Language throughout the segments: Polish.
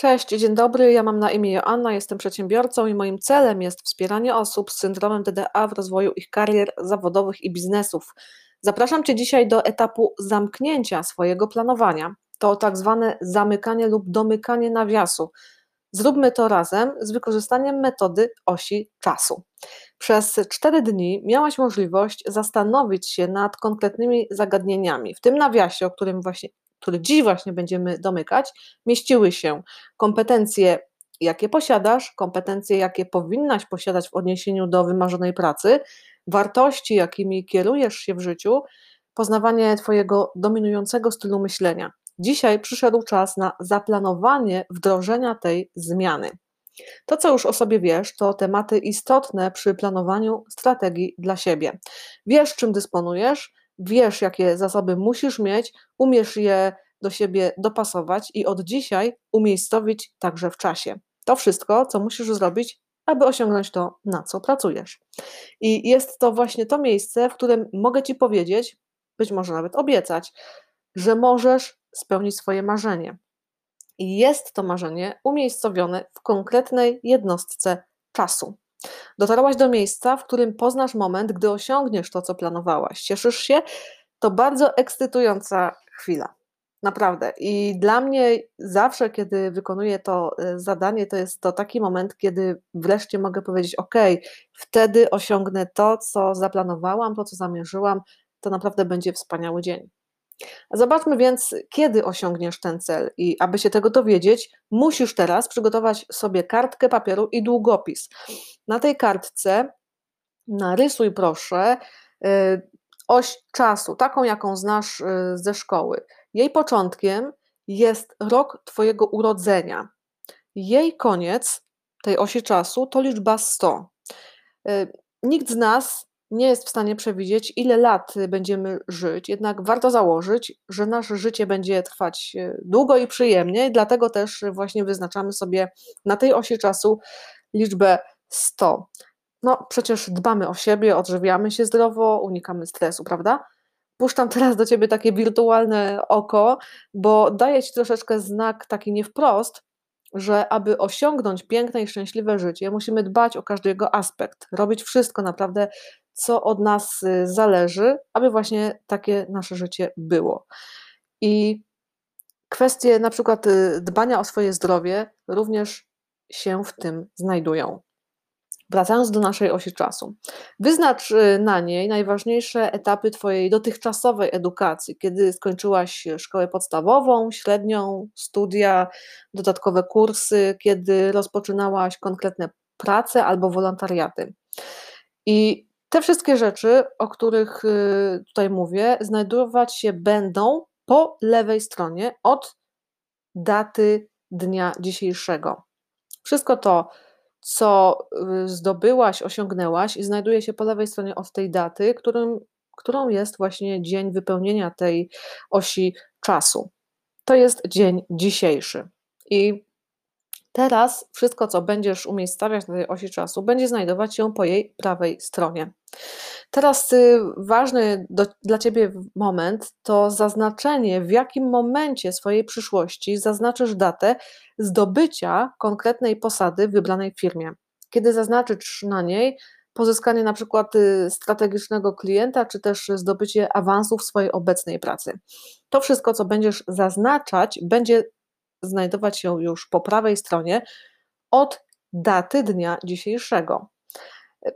Cześć, dzień dobry. Ja mam na imię Joanna, jestem przedsiębiorcą i moim celem jest wspieranie osób z syndromem TDA w rozwoju ich karier zawodowych i biznesów. Zapraszam Cię dzisiaj do etapu zamknięcia swojego planowania. To tak zwane zamykanie lub domykanie nawiasu. Zróbmy to razem z wykorzystaniem metody osi czasu. Przez cztery dni miałaś możliwość zastanowić się nad konkretnymi zagadnieniami. W tym nawiasie, o którym właśnie który dziś właśnie będziemy domykać, mieściły się kompetencje, jakie posiadasz, kompetencje, jakie powinnaś posiadać w odniesieniu do wymarzonej pracy, wartości, jakimi kierujesz się w życiu, poznawanie Twojego dominującego stylu myślenia. Dzisiaj przyszedł czas na zaplanowanie wdrożenia tej zmiany. To, co już o sobie wiesz, to tematy istotne przy planowaniu strategii dla siebie. Wiesz, czym dysponujesz, wiesz, jakie zasoby musisz mieć, umiesz je do siebie dopasować i od dzisiaj umiejscowić także w czasie. To wszystko, co musisz zrobić, aby osiągnąć to, na co pracujesz. I jest to właśnie to miejsce, w którym mogę Ci powiedzieć, być może nawet obiecać, że możesz spełnić swoje marzenie. I jest to marzenie umiejscowione w konkretnej jednostce czasu. Dotarłaś do miejsca, w którym poznasz moment, gdy osiągniesz to, co planowałaś. Cieszysz się? To bardzo ekscytująca chwila. Naprawdę. I dla mnie zawsze, kiedy wykonuję to e, zadanie, to jest to taki moment, kiedy wreszcie mogę powiedzieć: OK, wtedy osiągnę to, co zaplanowałam, to, co zamierzyłam. To naprawdę będzie wspaniały dzień. Zobaczmy więc, kiedy osiągniesz ten cel, i aby się tego dowiedzieć, musisz teraz przygotować sobie kartkę papieru i długopis. Na tej kartce narysuj, proszę, y, oś czasu, taką jaką znasz y, ze szkoły. Jej początkiem jest rok Twojego urodzenia. Jej koniec tej osi czasu to liczba 100. Y, nikt z nas nie jest w stanie przewidzieć, ile lat będziemy żyć, jednak warto założyć, że nasze życie będzie trwać e, długo i przyjemnie, dlatego też właśnie wyznaczamy sobie na tej osi czasu liczbę 100. No, przecież dbamy o siebie, odżywiamy się zdrowo, unikamy stresu, prawda? Puszczam teraz do ciebie takie wirtualne oko, bo daję ci troszeczkę znak taki nie wprost, że aby osiągnąć piękne i szczęśliwe życie, musimy dbać o każdy jego aspekt, robić wszystko naprawdę co od nas y, zależy, aby właśnie takie nasze życie było. I kwestie na przykład y, dbania o swoje zdrowie również się w tym znajdują. Wracając do naszej osi czasu, wyznacz y, na niej najważniejsze etapy Twojej dotychczasowej edukacji, kiedy skończyłaś szkołę podstawową, średnią, studia, dodatkowe kursy, kiedy rozpoczynałaś konkretne prace albo wolontariaty. I te wszystkie rzeczy, o których y, tutaj mówię, znajdować się będą po lewej stronie od daty dnia dzisiejszego. Wszystko to, co y, zdobyłaś, osiągnęłaś, znajduje się po lewej stronie od tej daty, którym, którą jest właśnie dzień wypełnienia tej osi czasu. To jest dzień dzisiejszy. I Teraz wszystko, co będziesz umiejscawiać na tej osi czasu, będzie znajdować się po jej prawej stronie. Teraz y, ważny do, dla Ciebie moment to zaznaczenie, w jakim momencie swojej przyszłości zaznaczysz datę zdobycia konkretnej posady w wybranej firmie. Kiedy zaznaczysz na niej pozyskanie na przykład y, strategicznego klienta, czy też zdobycie awansu w swojej obecnej pracy. To wszystko, co będziesz zaznaczać, będzie znajdować się już po prawej stronie od daty dnia dzisiejszego.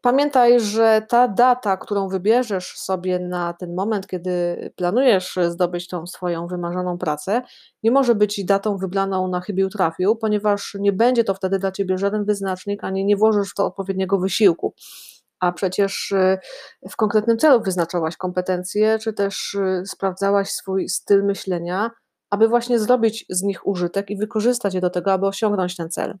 Pamiętaj, że ta data, którą wybierzesz sobie na ten moment, kiedy planujesz zdobyć tą swoją wymarzoną pracę, nie może być datą wybraną na chybił trafił, ponieważ nie będzie to wtedy dla ciebie żaden wyznacznik, ani nie włożysz w to odpowiedniego wysiłku. A przecież y, w konkretnym celu wyznaczałaś kompetencje, czy też y, sprawdzałaś swój styl myślenia, aby właśnie zrobić z nich użytek i wykorzystać je do tego, aby osiągnąć ten cel.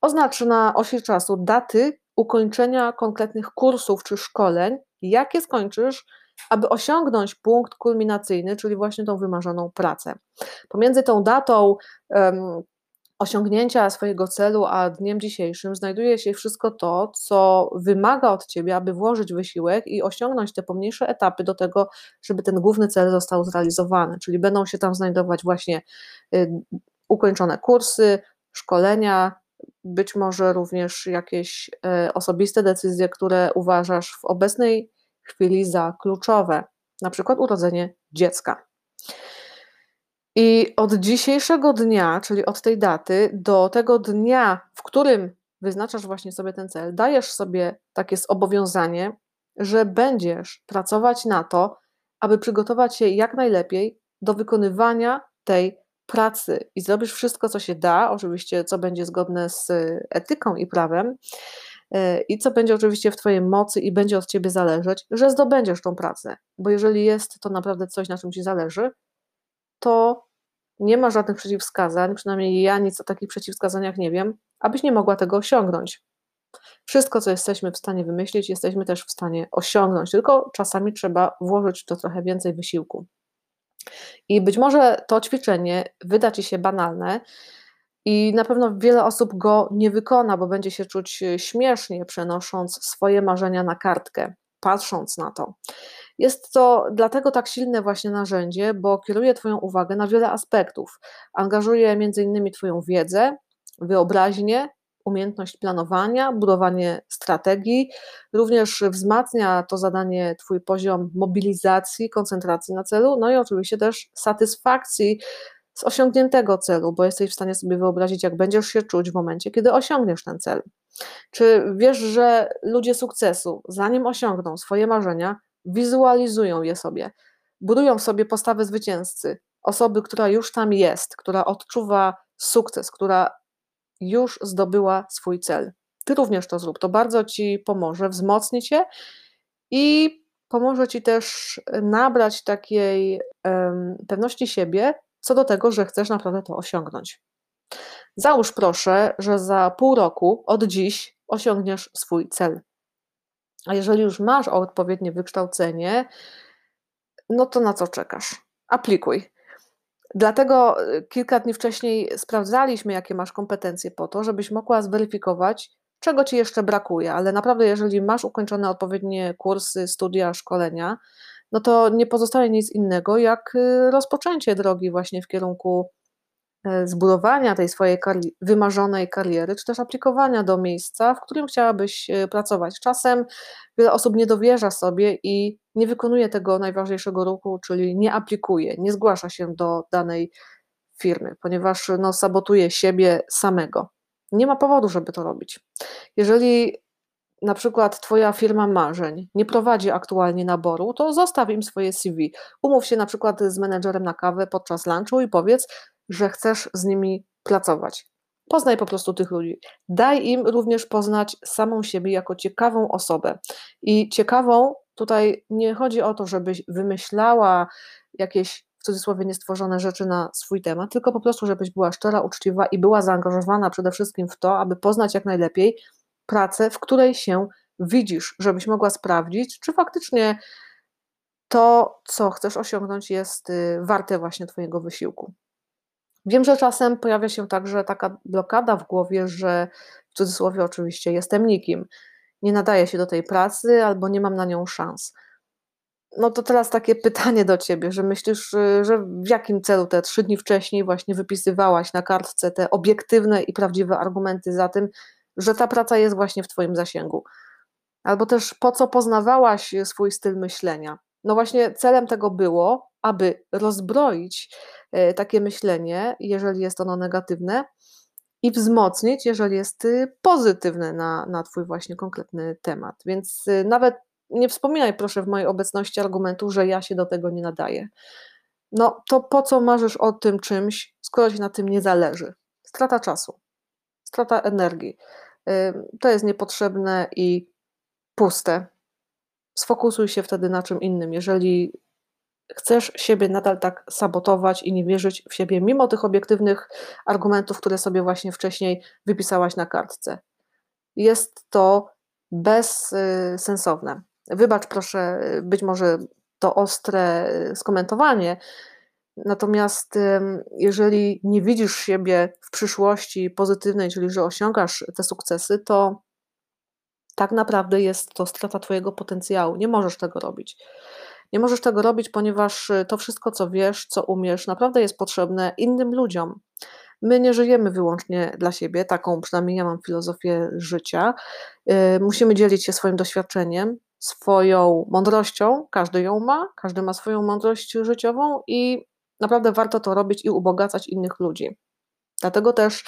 Oznacz na osi czasu daty ukończenia konkretnych kursów czy szkoleń, jakie skończysz, aby osiągnąć punkt kulminacyjny, czyli właśnie tą wymarzoną pracę. Pomiędzy tą datą osiągnięcia swojego celu, a dniem dzisiejszym znajduje się wszystko to, co wymaga od ciebie, aby włożyć wysiłek i osiągnąć te pomniejsze etapy do tego, żeby ten główny cel został zrealizowany. Czyli będą się tam znajdować właśnie y, ukończone kursy, szkolenia, być może również jakieś e, osobiste decyzje, które uważasz w obecnej chwili za kluczowe, na przykład urodzenie dziecka. I od dzisiejszego dnia, czyli od tej daty, do tego dnia, w którym wyznaczasz właśnie sobie ten cel, dajesz sobie takie zobowiązanie, że będziesz pracować na to, aby przygotować się jak najlepiej do wykonywania tej pracy i zrobisz wszystko, co się da, oczywiście, co będzie zgodne z etyką i prawem, e, i co będzie oczywiście w Twojej mocy i będzie od Ciebie zależeć, że zdobędziesz tą pracę. Bo jeżeli jest to naprawdę coś, na czym Ci zależy, to nie ma żadnych przeciwwskazań, przynajmniej ja nic o takich przeciwwskazaniach nie wiem, abyś nie mogła tego osiągnąć. Wszystko, co jesteśmy w stanie wymyślić, jesteśmy też w stanie osiągnąć, tylko czasami trzeba włożyć w to trochę więcej wysiłku. I być może to ćwiczenie wyda ci się banalne, i na pewno wiele osób go nie wykona, bo będzie się czuć śmiesznie, przenosząc swoje marzenia na kartkę, patrząc na to. Jest to dlatego tak silne właśnie narzędzie, bo kieruje Twoją uwagę na wiele aspektów. Angażuje innymi Twoją wiedzę, wyobraźnię, umiejętność planowania, budowanie strategii. Również wzmacnia to zadanie Twój poziom mobilizacji, koncentracji na celu, no i oczywiście też satysfakcji z osiągniętego celu, bo jesteś w stanie sobie wyobrazić, jak będziesz się czuć w momencie, kiedy osiągniesz ten cel. Czy wiesz, że ludzie sukcesu, zanim osiągną swoje marzenia, wizualizują je sobie, budują sobie postawy zwycięzcy, osoby, która już tam jest, która odczuwa sukces, która już zdobyła swój cel. Ty również to zrób. To bardzo ci pomoże, wzmocni cię i pomoże ci też nabrać takiej um, pewności siebie co do tego, że chcesz naprawdę to osiągnąć. Załóż proszę, że za pół roku od dziś osiągniesz swój cel. A jeżeli już masz odpowiednie wykształcenie, no to na co czekasz? Aplikuj. Dlatego y, kilka dni wcześniej sprawdzaliśmy, jakie masz kompetencje, po to, żebyś mogła zweryfikować, czego ci jeszcze brakuje. Ale naprawdę, jeżeli masz ukończone odpowiednie kursy, studia, szkolenia, no to nie pozostaje nic innego, jak y, rozpoczęcie drogi właśnie w kierunku zbudowania tej swojej kari wymarzonej kariery, czy też aplikowania do miejsca, w którym chciałabyś e, pracować. Czasem wiele osób nie dowierza sobie i nie wykonuje tego najważniejszego ruchu, czyli nie aplikuje, nie zgłasza się do danej firmy, ponieważ no, sabotuje siebie samego. Nie ma powodu, żeby to robić. Jeżeli na przykład Twoja firma marzeń nie prowadzi aktualnie naboru, to zostaw im swoje CV. Umów się na przykład z menedżerem na kawę podczas lunchu i powiedz, że chcesz z nimi pracować. Poznaj po prostu tych ludzi. Daj im również poznać samą siebie jako ciekawą osobę. I ciekawą tutaj nie chodzi o to, żebyś wymyślała jakieś w cudzysłowie niestworzone rzeczy na swój temat, tylko po prostu, żebyś była szczera, uczciwa i była zaangażowana przede wszystkim w to, aby poznać jak najlepiej pracę, w której się widzisz, żebyś mogła sprawdzić, czy faktycznie to, co chcesz osiągnąć, jest y, warte właśnie Twojego wysiłku. Wiem, że czasem pojawia się także taka blokada w głowie, że w cudzysłowie oczywiście jestem nikim, nie nadaję się do tej pracy albo nie mam na nią szans. No to teraz takie pytanie do ciebie, że myślisz, y, że w jakim celu te trzy dni wcześniej właśnie wypisywałaś na kartce te obiektywne i prawdziwe argumenty za tym, że ta praca jest właśnie w twoim zasięgu? Albo też po co poznawałaś swój styl myślenia? No właśnie celem tego było, aby rozbroić e, takie myślenie, jeżeli jest ono negatywne, i wzmocnić, jeżeli jest y, pozytywne na, na Twój właśnie konkretny temat. Więc y, nawet nie wspominaj proszę w mojej obecności argumentu, że ja się do tego nie nadaję. No to po co marzysz o tym czymś, skoro ci na tym nie zależy? Strata czasu, strata energii. Y, to jest niepotrzebne i puste. Sfokusuj się wtedy na czym innym. Jeżeli chcesz siebie nadal tak sabotować i nie wierzyć w siebie, mimo tych obiektywnych argumentów, które sobie właśnie wcześniej wypisałaś na kartce. Jest to bezsensowne. Wybacz proszę, być może to ostre skomentowanie, natomiast jeżeli nie widzisz siebie w przyszłości pozytywnej, czyli że osiągasz te sukcesy, to tak naprawdę jest to strata Twojego potencjału. Nie możesz tego robić. Nie możesz tego robić, ponieważ y, to wszystko, co wiesz, co umiesz, naprawdę jest potrzebne innym ludziom. My nie żyjemy wyłącznie dla siebie, taką przynajmniej ja mam filozofię życia. Y, musimy dzielić się swoim doświadczeniem, swoją mądrością, każdy ją ma, każdy ma swoją mądrość życiową i naprawdę warto to robić i ubogacać innych ludzi. Dlatego też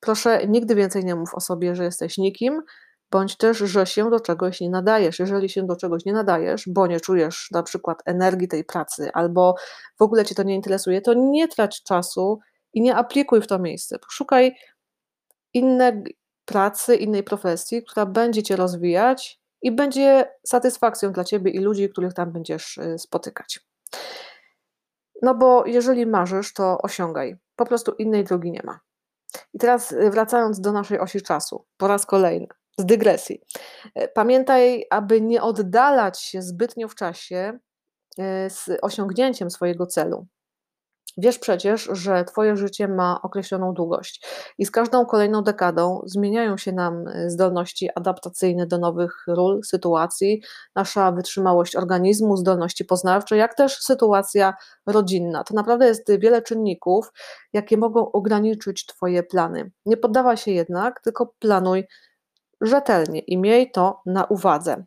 proszę nigdy więcej nie mów o sobie, że jesteś nikim, bądź też, że się do czegoś nie nadajesz. Jeżeli się do czegoś nie nadajesz, bo nie czujesz na przykład energii tej pracy, albo w ogóle cię to nie interesuje, to nie trać czasu i nie aplikuj w to miejsce. Szukaj innej pracy, innej profesji, która będzie cię rozwijać i będzie satysfakcją dla ciebie i ludzi, których tam będziesz y, spotykać. No bo jeżeli marzysz, to osiągaj. Po prostu innej drogi nie ma. I teraz y, wracając do naszej osi czasu, po raz kolejny z dygresji. E, pamiętaj, aby nie oddalać się zbytnio w czasie e, z osiągnięciem swojego celu. Wiesz przecież, że Twoje życie ma określoną długość i z każdą kolejną dekadą zmieniają się nam e, zdolności adaptacyjne do nowych ról, sytuacji, nasza wytrzymałość organizmu, zdolności poznawcze, jak też sytuacja rodzinna. To naprawdę jest wiele czynników, jakie mogą ograniczyć Twoje plany. Nie poddawaj się jednak, tylko planuj rzetelnie i miej to na uwadze.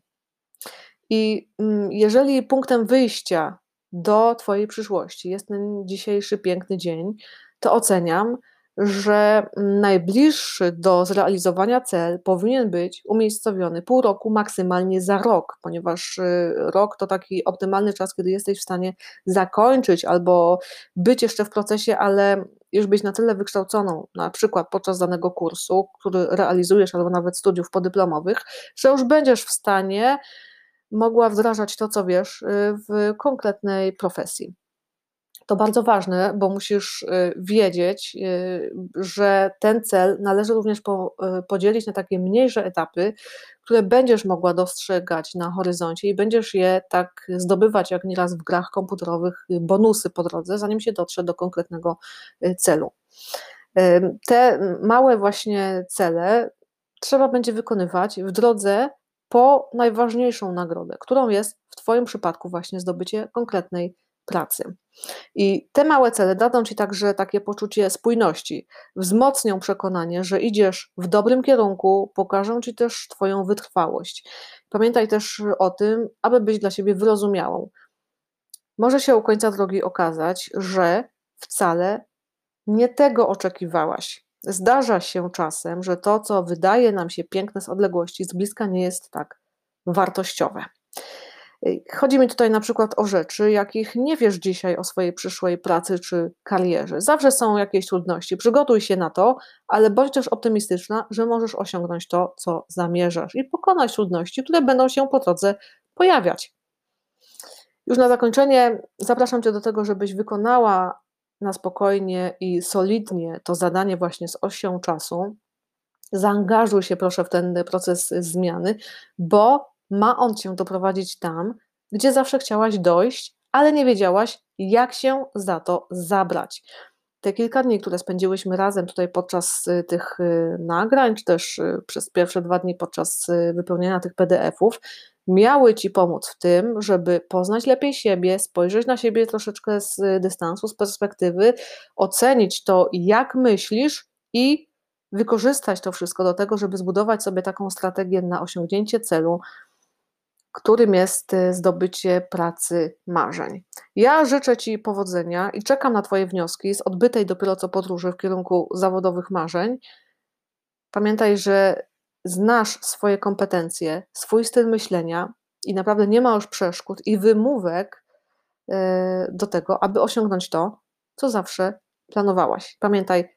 I mm, jeżeli punktem wyjścia do Twojej przyszłości jest ten dzisiejszy piękny dzień, to oceniam, że najbliższy do zrealizowania cel powinien być umiejscowiony pół roku, maksymalnie za rok, ponieważ y, rok to taki optymalny czas, kiedy jesteś w stanie zakończyć albo być jeszcze w procesie, ale już być na tyle wykształconą, na przykład podczas danego kursu, który realizujesz, albo nawet studiów podyplomowych, że już będziesz w stanie mogła wdrażać to, co wiesz, y, w konkretnej profesji. To bardzo ważne, bo musisz y, wiedzieć, y, że ten cel należy również po, podzielić na takie mniejsze etapy, które będziesz mogła dostrzegać na horyzoncie i będziesz je tak zdobywać, jak nieraz w grach komputerowych, bonusy po drodze, zanim się dotrze do konkretnego celu. Te małe właśnie cele trzeba będzie wykonywać w drodze po najważniejszą nagrodę, którą jest w Twoim przypadku właśnie zdobycie konkretnej pracy. I te małe cele dadzą Ci także takie poczucie spójności, wzmocnią przekonanie, że idziesz w dobrym kierunku, pokażą Ci też Twoją wytrwałość. Pamiętaj też o tym, aby być dla siebie wyrozumiałą. Może się u końca drogi okazać, że wcale nie tego oczekiwałaś. Zdarza się czasem, że to, co wydaje nam się piękne z odległości, z bliska nie jest tak wartościowe. Chodzi mi tutaj na przykład o rzeczy, jakich nie wiesz dzisiaj o swojej przyszłej pracy czy karierze. Zawsze są jakieś trudności. Przygotuj się na to, ale bądź też optymistyczna, że możesz osiągnąć to, co zamierzasz i pokonać trudności, które będą się po drodze pojawiać. Już na zakończenie zapraszam Cię do tego, żebyś wykonała na spokojnie i solidnie to zadanie właśnie z osią czasu. Zaangażuj się proszę w ten proces zmiany, bo ma on cię doprowadzić tam, gdzie zawsze chciałaś dojść, ale nie wiedziałaś, jak się za to zabrać. Te kilka dni, które spędziłyśmy razem tutaj podczas y, tych y, nagrań, czy też y, przez pierwsze dwa dni podczas wypełniania tych PDF-ów, miały Ci pomóc w tym, żeby poznać lepiej siebie, spojrzeć na siebie troszeczkę z dystansu, z perspektywy, ocenić to, jak myślisz i wykorzystać to wszystko do tego, żeby zbudować sobie taką strategię na osiągnięcie celu, którym jest y, zdobycie pracy marzeń. Ja życzę Ci powodzenia i czekam na Twoje wnioski z odbytej dopiero co podróży w kierunku zawodowych marzeń. Pamiętaj, że znasz swoje kompetencje, swój styl myślenia i naprawdę nie ma już przeszkód i wymówek e, do tego, aby osiągnąć to, co zawsze planowałaś. Pamiętaj,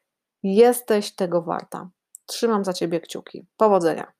jesteś tego warta. Trzymam za ciebie kciuki. Powodzenia.